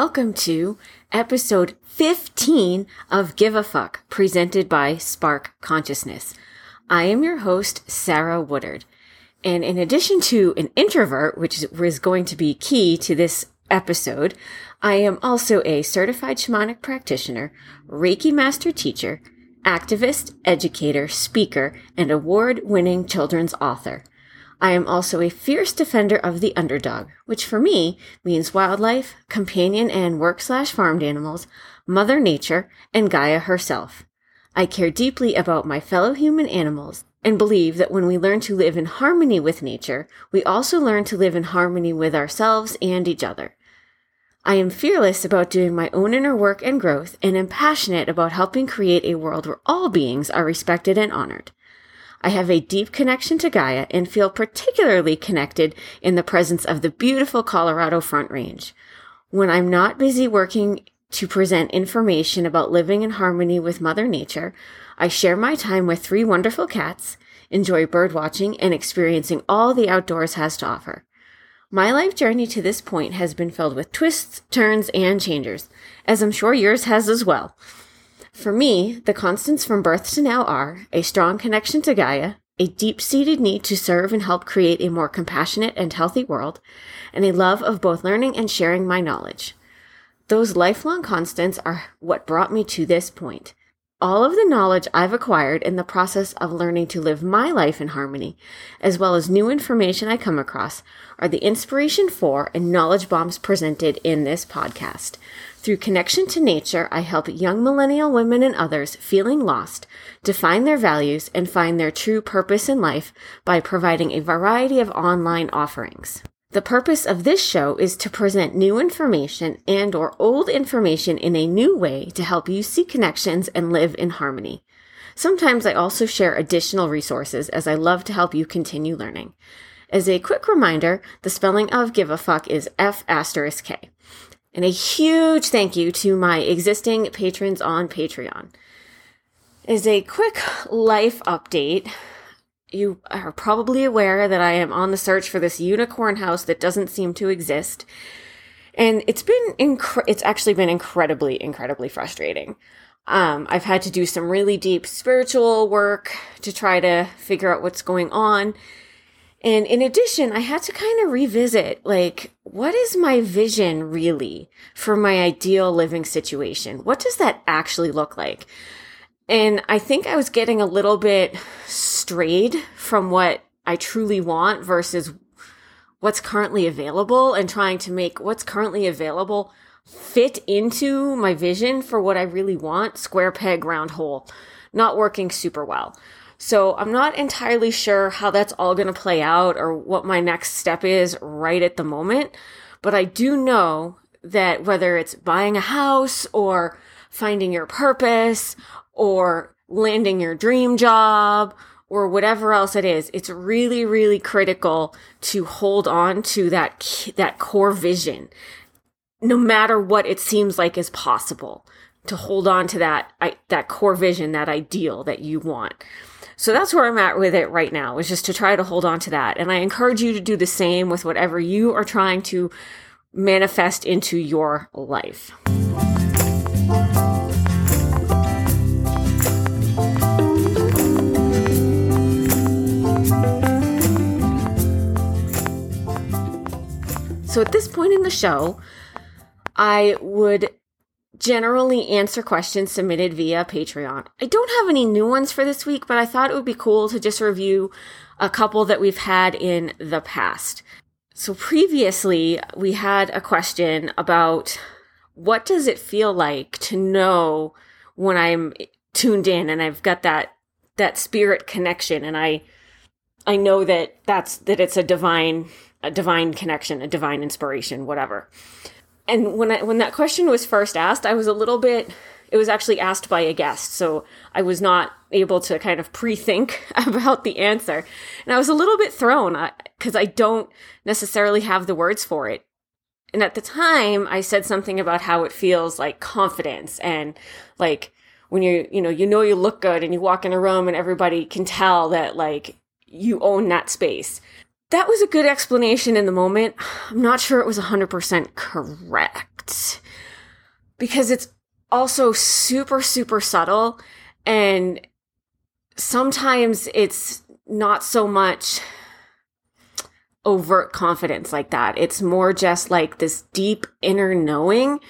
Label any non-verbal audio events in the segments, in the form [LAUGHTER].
welcome to episode 15 of Give a Fuck, presented by Spark Consciousness. I am your host, Sarah Woodard. And in addition to an introvert, which is going to be key to this episode, I am also a certified shamanic practitioner, Reiki master teacher, activist, educator, speaker, and award winning children's author. I am also a fierce defender of the underdog, which for me means wildlife, companion and work slash farmed animals, Mother Nature, and Gaia herself. I care deeply about my fellow human animals and believe that when we learn to live in harmony with nature, we also learn to live in harmony with ourselves and each other. I am fearless about doing my own inner work and growth and am passionate about helping create a world where all beings are respected and honored. I have a deep connection to Gaia and feel particularly connected in the presence of the beautiful Colorado Front Range. When I'm not busy working to present information about living in harmony with Mother Nature, I share my time with three wonderful cats, enjoy bird watching, and experiencing all the outdoors has to offer. My life journey to this point has been filled with twists, turns, and changers, as I'm sure yours has as well. For me, the constants from birth to now are a strong connection to Gaia, a deep seated need to serve and help create a more compassionate and healthy world, and a love of both learning and sharing my knowledge. Those lifelong constants are what brought me to this point. All of the knowledge I've acquired in the process of learning to live my life in harmony, as well as new information I come across, are the inspiration for and knowledge bombs presented in this podcast. Through connection to nature, I help young millennial women and others feeling lost define their values and find their true purpose in life by providing a variety of online offerings. The purpose of this show is to present new information and or old information in a new way to help you see connections and live in harmony. Sometimes I also share additional resources as I love to help you continue learning. As a quick reminder, the spelling of give a fuck is F asterisk K. And a huge thank you to my existing patrons on Patreon. As a quick life update, you are probably aware that I am on the search for this unicorn house that doesn't seem to exist. And it's been, inc- it's actually been incredibly, incredibly frustrating. Um, I've had to do some really deep spiritual work to try to figure out what's going on. And in addition, I had to kind of revisit, like, what is my vision really for my ideal living situation? What does that actually look like? And I think I was getting a little bit strayed from what I truly want versus what's currently available and trying to make what's currently available fit into my vision for what I really want. Square peg, round hole. Not working super well. So I'm not entirely sure how that's all going to play out or what my next step is right at the moment. But I do know that whether it's buying a house or finding your purpose or landing your dream job or whatever else it is, it's really, really critical to hold on to that, that core vision, no matter what it seems like is possible, to hold on to that, that core vision, that ideal that you want. So that's where I'm at with it right now, is just to try to hold on to that. And I encourage you to do the same with whatever you are trying to manifest into your life. So at this point in the show, I would generally answer questions submitted via Patreon. I don't have any new ones for this week, but I thought it would be cool to just review a couple that we've had in the past. So previously, we had a question about what does it feel like to know when I'm tuned in and I've got that that spirit connection and I I know that that's that it's a divine a divine connection, a divine inspiration, whatever. And when I, when that question was first asked, I was a little bit it was actually asked by a guest, so I was not able to kind of pre-think [LAUGHS] about the answer. And I was a little bit thrown uh, because I, I don't necessarily have the words for it. And at the time, I said something about how it feels like confidence and like when you, you know, you know you look good and you walk in a room and everybody can tell that like you own that space that was a good explanation in the moment. I'm not sure it was 100% correct. because it's also super, super subtle. And sometimes it's not so much overt confidence like that. It's more just like this deep inner knowing.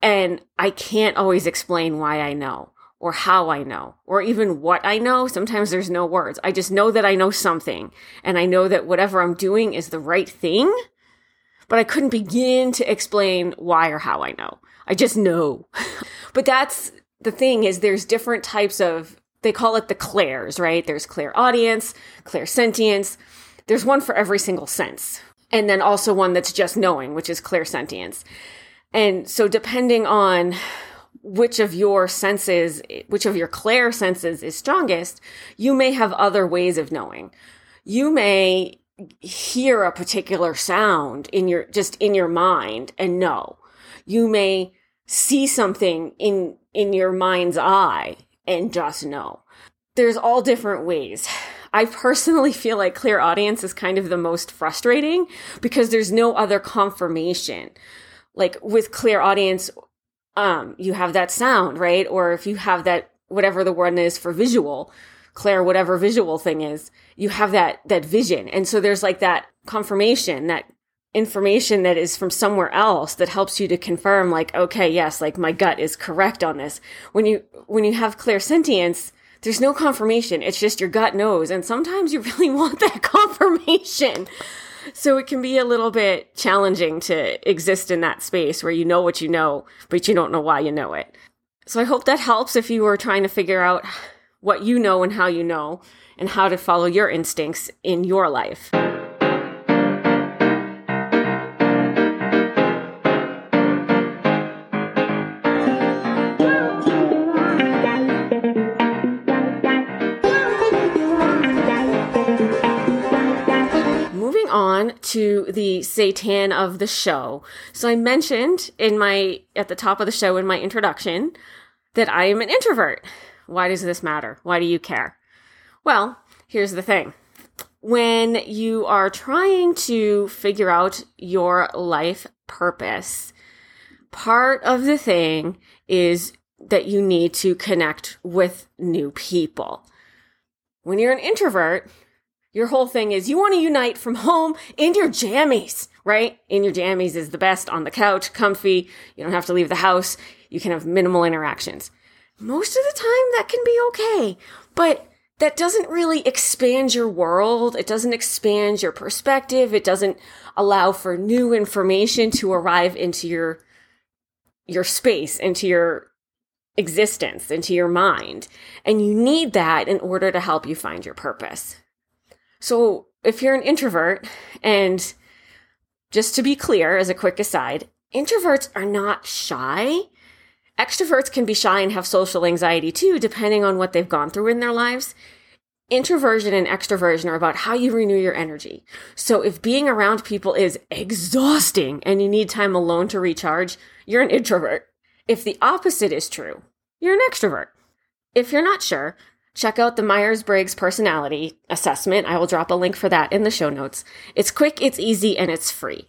And I can't always explain why I know or how I know or even what I know. Sometimes there's no words. I just know that I know something and I know that whatever I'm doing is the right thing, but I couldn't begin to explain why or how I know. I just know. [LAUGHS] but that's the thing is there's different types of they call it the clairs, right? There's clairaudience, clair sentience. There's one for every single sense. And then also one that's just knowing, which is clairsentience. And so depending on which of your senses, which of your clair senses is strongest, you may have other ways of knowing. You may hear a particular sound in your, just in your mind and know. You may see something in, in your mind's eye and just know. There's all different ways. I personally feel like clear audience is kind of the most frustrating because there's no other confirmation. Like with clairaudience, um, you have that sound, right? Or if you have that, whatever the word is for visual, clair, whatever visual thing is, you have that, that vision. And so there's like that confirmation, that information that is from somewhere else that helps you to confirm like okay yes like my gut is correct on this when you when you have clairsentience there's no confirmation. It's just your gut knows. And sometimes you [LAUGHS] really want that [LAUGHS] confirmation. So it can be a little bit challenging to exist in that space where you know what you know, but you don't know why you know it. So I hope that helps if you are trying to figure out what you know and how you know and how to follow your instincts in your life. On to the Satan of the show. So I mentioned in my, at the top of the show in my introduction that I am an introvert. Why does this matter? Why do you care? Well, here's the thing. When you are trying to figure out your life purpose, part of the thing is that you need to connect with new people. When you're an introvert, your whole thing is you want to unite from home in your jammies, right? In your jammies is the best on the couch, comfy. You don't have to leave the house. You can have minimal interactions. Most of the time that can be okay, but that doesn't really expand your world. It doesn't expand your perspective. It doesn't allow for new information to arrive into your, your space, into your existence, into your mind. And you need that in order to help you find your purpose. So if you're an introvert, and just to be clear, as a quick aside, introverts are not shy. Extroverts can be shy and have social anxiety too, depending on what they've gone through in their lives. Introversion and extroversion are about how you renew your energy. So if being around people is exhausting and you need time alone to recharge, you're an introvert. If the opposite is true, you're an extrovert. If you're not sure, Check out the Myers Briggs personality assessment. I will drop a link for that in the show notes. It's quick, it's easy, and it's free.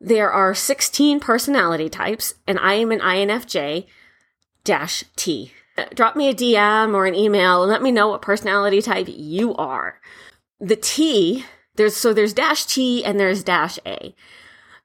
There are 16 personality types, and I am an INFJ T. Drop me a DM or an email and let me know what personality type you are. The T, there's so there's dash T and there's dash A.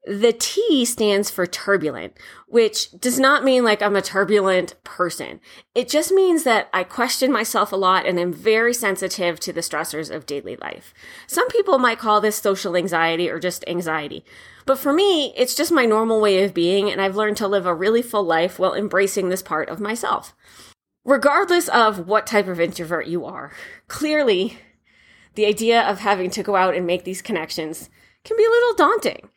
The T stands for turbulent, which does not mean like I'm a turbulent person. It just means that I question myself a lot and I'm very sensitive to the stressors of daily life. Some people might call this social anxiety or just anxiety. But for me, it's just my normal way of being and I've learned to live a really full life while embracing this part of myself. Regardless of what type of introvert you are, clearly the idea of having to go out and make these connections can be a little daunting.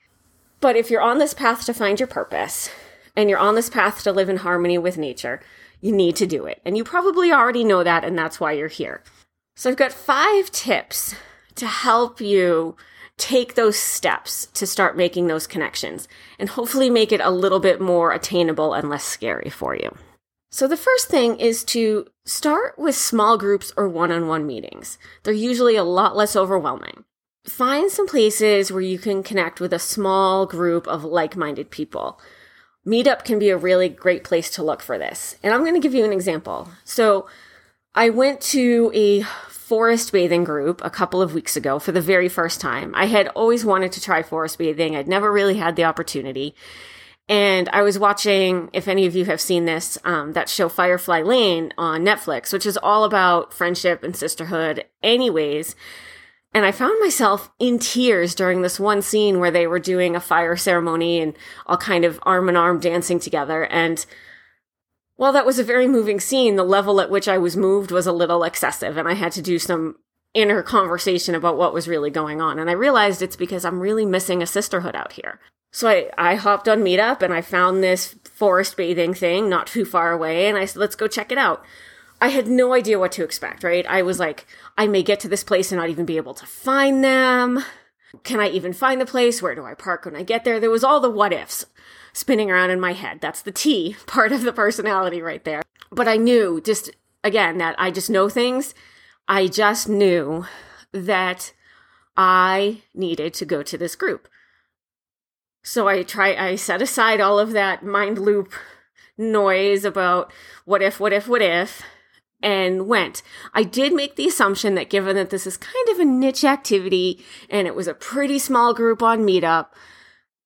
But if you're on this path to find your purpose and you're on this path to live in harmony with nature, you need to do it. And you probably already know that, and that's why you're here. So I've got five tips to help you take those steps to start making those connections and hopefully make it a little bit more attainable and less scary for you. So the first thing is to start with small groups or one on one meetings. They're usually a lot less overwhelming. Find some places where you can connect with a small group of like minded people. Meetup can be a really great place to look for this. And I'm going to give you an example. So I went to a forest bathing group a couple of weeks ago for the very first time. I had always wanted to try forest bathing. I'd never really had the opportunity. And I was watching, if any of you have seen this, um, that show Firefly Lane on Netflix, which is all about friendship and sisterhood, anyways. And I found myself in tears during this one scene where they were doing a fire ceremony and all kind of arm in arm dancing together. And while that was a very moving scene, the level at which I was moved was a little excessive, and I had to do some inner conversation about what was really going on. And I realized it's because I'm really missing a sisterhood out here. So I, I hopped on Meetup and I found this forest bathing thing not too far away, and I said, let's go check it out. I had no idea what to expect, right? I was like, I may get to this place and not even be able to find them. Can I even find the place? Where do I park when I get there? There was all the what ifs spinning around in my head. That's the T [LAUGHS] part of the personality right there. But I knew just again that I just know things. I just knew that I needed to go to this group. So I try I set aside all of that mind loop noise about what if, what if, what if, and went. I did make the assumption that given that this is kind of a niche activity and it was a pretty small group on Meetup,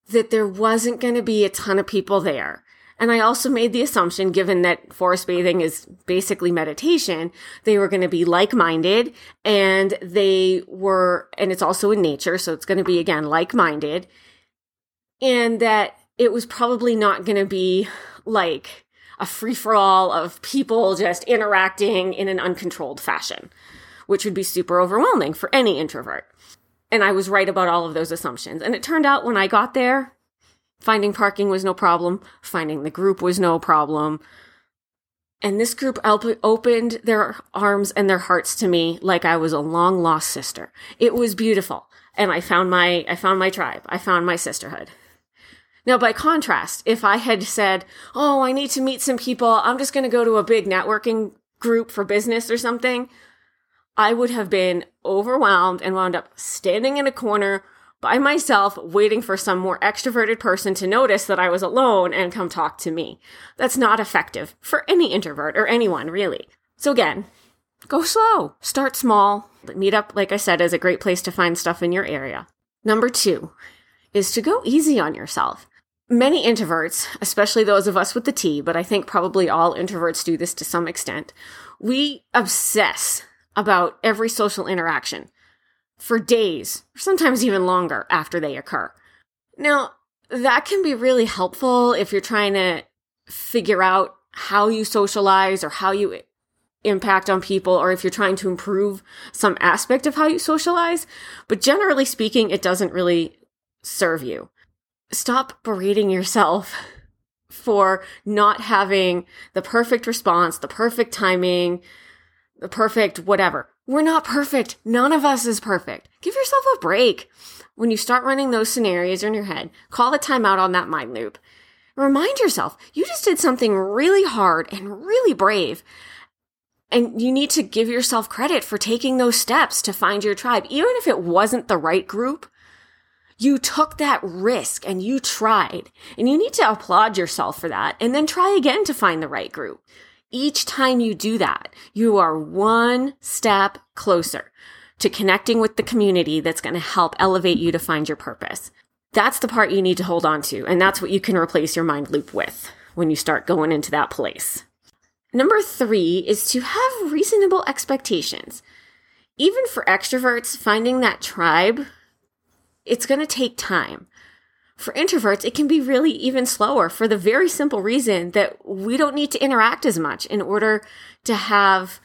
that there wasn't going to be a ton of people there. And I also made the assumption, given that forest bathing is basically meditation, they were going to be like minded and they were, and it's also in nature. So it's going to be again like minded and that it was probably not going to be like a free for all of people just interacting in an uncontrolled fashion, which would be super overwhelming for any introvert. And I was right about all of those assumptions. And it turned out when I got there, finding parking was no problem, finding the group was no problem. And this group opened their arms and their hearts to me like I was a long lost sister. It was beautiful. And I found my, I found my tribe. I found my sisterhood. Now, by contrast, if I had said, Oh, I need to meet some people, I'm just going to go to a big networking group for business or something, I would have been overwhelmed and wound up standing in a corner by myself, waiting for some more extroverted person to notice that I was alone and come talk to me. That's not effective for any introvert or anyone, really. So again, go slow. Start small. Meetup, like I said, is a great place to find stuff in your area. Number two is to go easy on yourself. Many introverts, especially those of us with the T, but I think probably all introverts do this to some extent, we obsess about every social interaction for days, or sometimes even longer after they occur. Now, that can be really helpful if you're trying to figure out how you socialize or how you impact on people or if you're trying to improve some aspect of how you socialize. But generally speaking, it doesn't really serve you stop berating yourself for not having the perfect response, the perfect timing, the perfect whatever. We're not perfect. None of us is perfect. Give yourself a break. When you start running those scenarios in your head, call a timeout on that mind loop. Remind yourself, you just did something really hard and really brave. And you need to give yourself credit for taking those steps to find your tribe. Even if it wasn't the right group, you took that risk and you tried. And you need to applaud yourself for that and then try again to find the right group. Each time you do that, you are one step closer to connecting with the community that's going to help elevate you to find your purpose. That's the part you need to hold on to. And that's what you can replace your mind loop with when you start going into that place. Number three is to have reasonable expectations. Even for extroverts, finding that tribe it's going to take time. For introverts, it can be really even slower for the very simple reason that we don't need to interact as much in order to have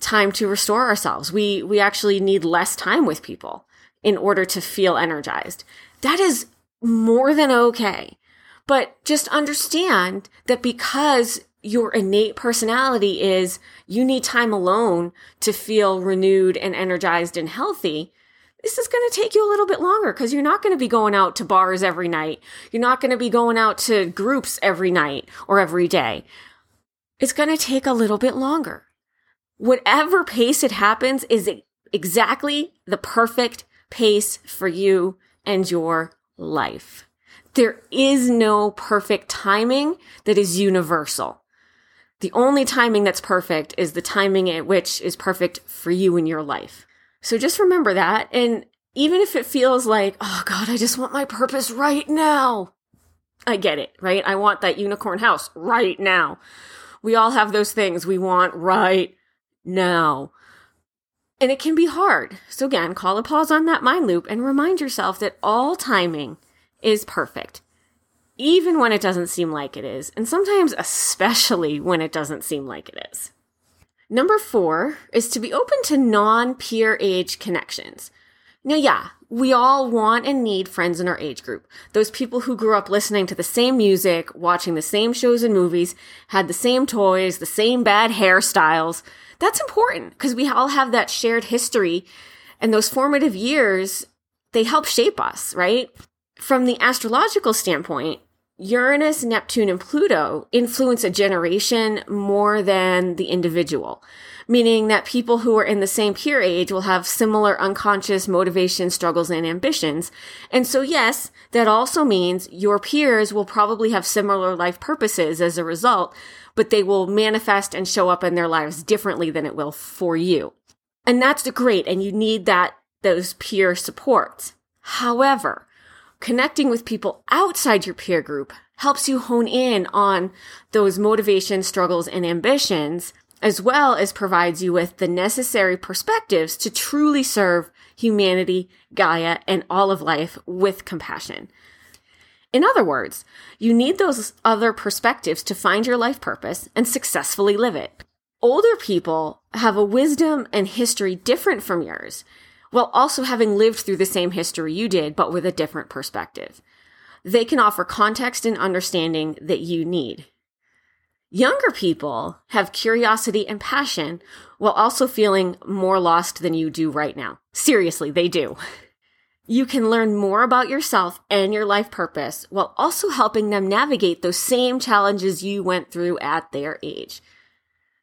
time to restore ourselves. We, we actually need less time with people in order to feel energized. That is more than okay. But just understand that because your innate personality is you need time alone to feel renewed and energized and healthy, this is going to take you a little bit longer because you're not going to be going out to bars every night. You're not going to be going out to groups every night or every day. It's going to take a little bit longer. Whatever pace it happens is exactly the perfect pace for you and your life. There is no perfect timing that is universal. The only timing that's perfect is the timing at which is perfect for you in your life. So just remember that. And even if it feels like, oh God, I just want my purpose right now. I get it, right? I want that unicorn house right now. We all have those things we want right now. And it can be hard. So again, call a pause on that mind loop and remind yourself that all timing is perfect even when it doesn't seem like it is, and sometimes especially when it doesn't seem like it is. Number four is to be open to non peer age connections. Now, yeah, we all want and need friends in our age group. Those people who grew up listening to the same music, watching the same shows and movies, had the same toys, the same bad hairstyles. That's important because we all have that shared history and those formative years, they help shape us, right? From the astrological standpoint, Uranus, Neptune, and Pluto influence a generation more than the individual, meaning that people who are in the same peer age will have similar unconscious motivations, struggles, and ambitions. And so, yes, that also means your peers will probably have similar life purposes as a result, but they will manifest and show up in their lives differently than it will for you. And that's great. And you need that, those peer supports. However, connecting with people outside your peer group helps you hone in on those motivations, struggles, and ambitions, as well as provides you with the necessary perspectives to truly serve humanity, Gaia, and all of life with compassion. In other words, you need those other perspectives to find your life purpose and successfully live it. Older people have a wisdom and history different from yours, while also having lived through the same history you did, but with a different perspective. They can offer context and understanding that you need. Younger people have curiosity and passion while also feeling more lost than you do right now. Seriously, they do. You can learn more about yourself and your life purpose while also helping them navigate those same challenges you went through at their age.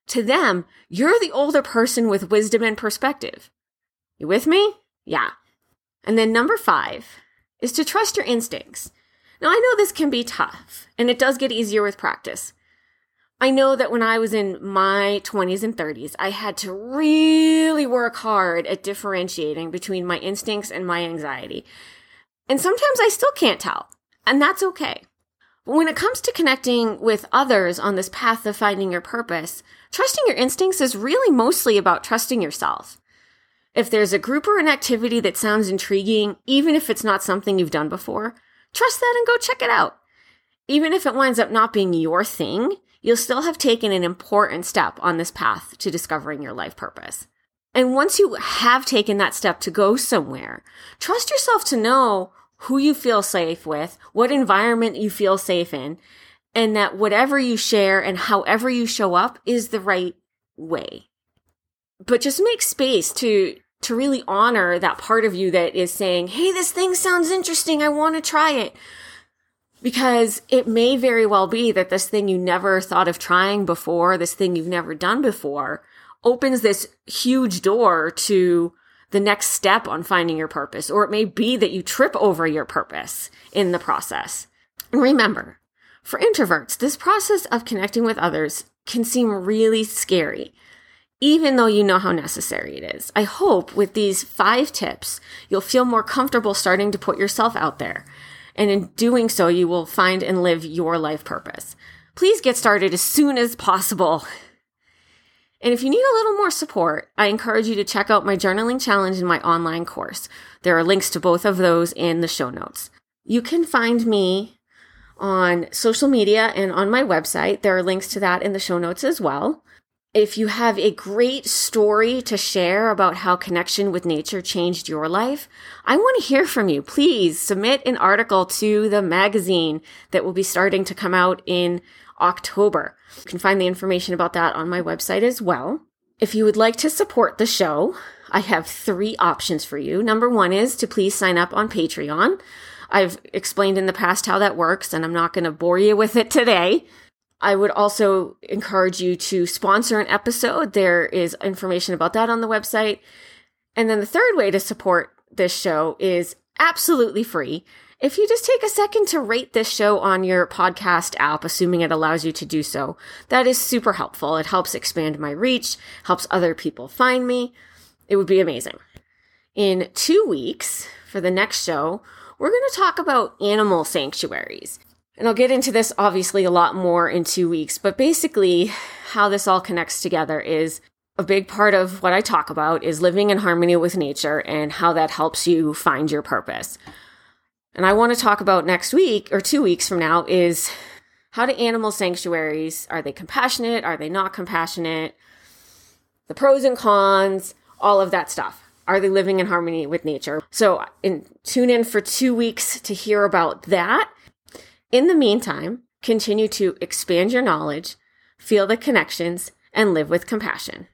To them, you're the older person with wisdom and perspective. You with me? Yeah. And then number five is to trust your instincts. Now, I know this can be tough, and it does get easier with practice. I know that when I was in my 20s and 30s, I had to really work hard at differentiating between my instincts and my anxiety. And sometimes I still can't tell, and that's okay. But when it comes to connecting with others on this path of finding your purpose, trusting your instincts is really mostly about trusting yourself. If there's a group or an activity that sounds intriguing, even if it's not something you've done before, trust that and go check it out. Even if it winds up not being your thing, you'll still have taken an important step on this path to discovering your life purpose. And once you have taken that step to go somewhere, trust yourself to know who you feel safe with, what environment you feel safe in, and that whatever you share and however you show up is the right way. But just make space to to really honor that part of you that is saying, Hey, this thing sounds interesting. I want to try it. Because it may very well be that this thing you never thought of trying before, this thing you've never done before, opens this huge door to the next step on finding your purpose. Or it may be that you trip over your purpose in the process. And remember, for introverts, this process of connecting with others can seem really scary even though you know how necessary it is. I hope with these five tips, you'll feel more comfortable starting to put yourself out there. And in doing so, you will find and live your life purpose. Please get started as soon as possible. And if you need a little more support, I encourage you to check out my journaling challenge and my online course. There are links to both of those in the show notes. You can find me on social media and on my website. There are links to that in the show notes as well. If you have a great story to share about how connection with nature changed your life, I want to hear from you. Please submit an article to the magazine that will be starting to come out in October. You can find the information about that on my website as well. If you would like to support the show, I have three options for you. Number one is to please sign up on Patreon. I've explained in the past how that works, and I'm not going to bore you with it today. I would also encourage you to sponsor an episode. There is information about that on the website. And then the third way to support this show is absolutely free. If you just take a second to rate this show on your podcast app, assuming it allows you to do so, that is super helpful. It helps expand my reach, helps other people find me. It would be amazing. In two weeks, for the next show, we're going to talk about animal sanctuaries. And I'll get into this obviously a lot more in two weeks, but basically, how this all connects together is a big part of what I talk about is living in harmony with nature and how that helps you find your purpose. And I want to talk about next week or two weeks from now is how do animal sanctuaries are they compassionate? Are they not compassionate? The pros and cons, all of that stuff. Are they living in harmony with nature? So in, tune in for two weeks to hear about that. In the meantime, continue to expand your knowledge, feel the connections, and live with compassion.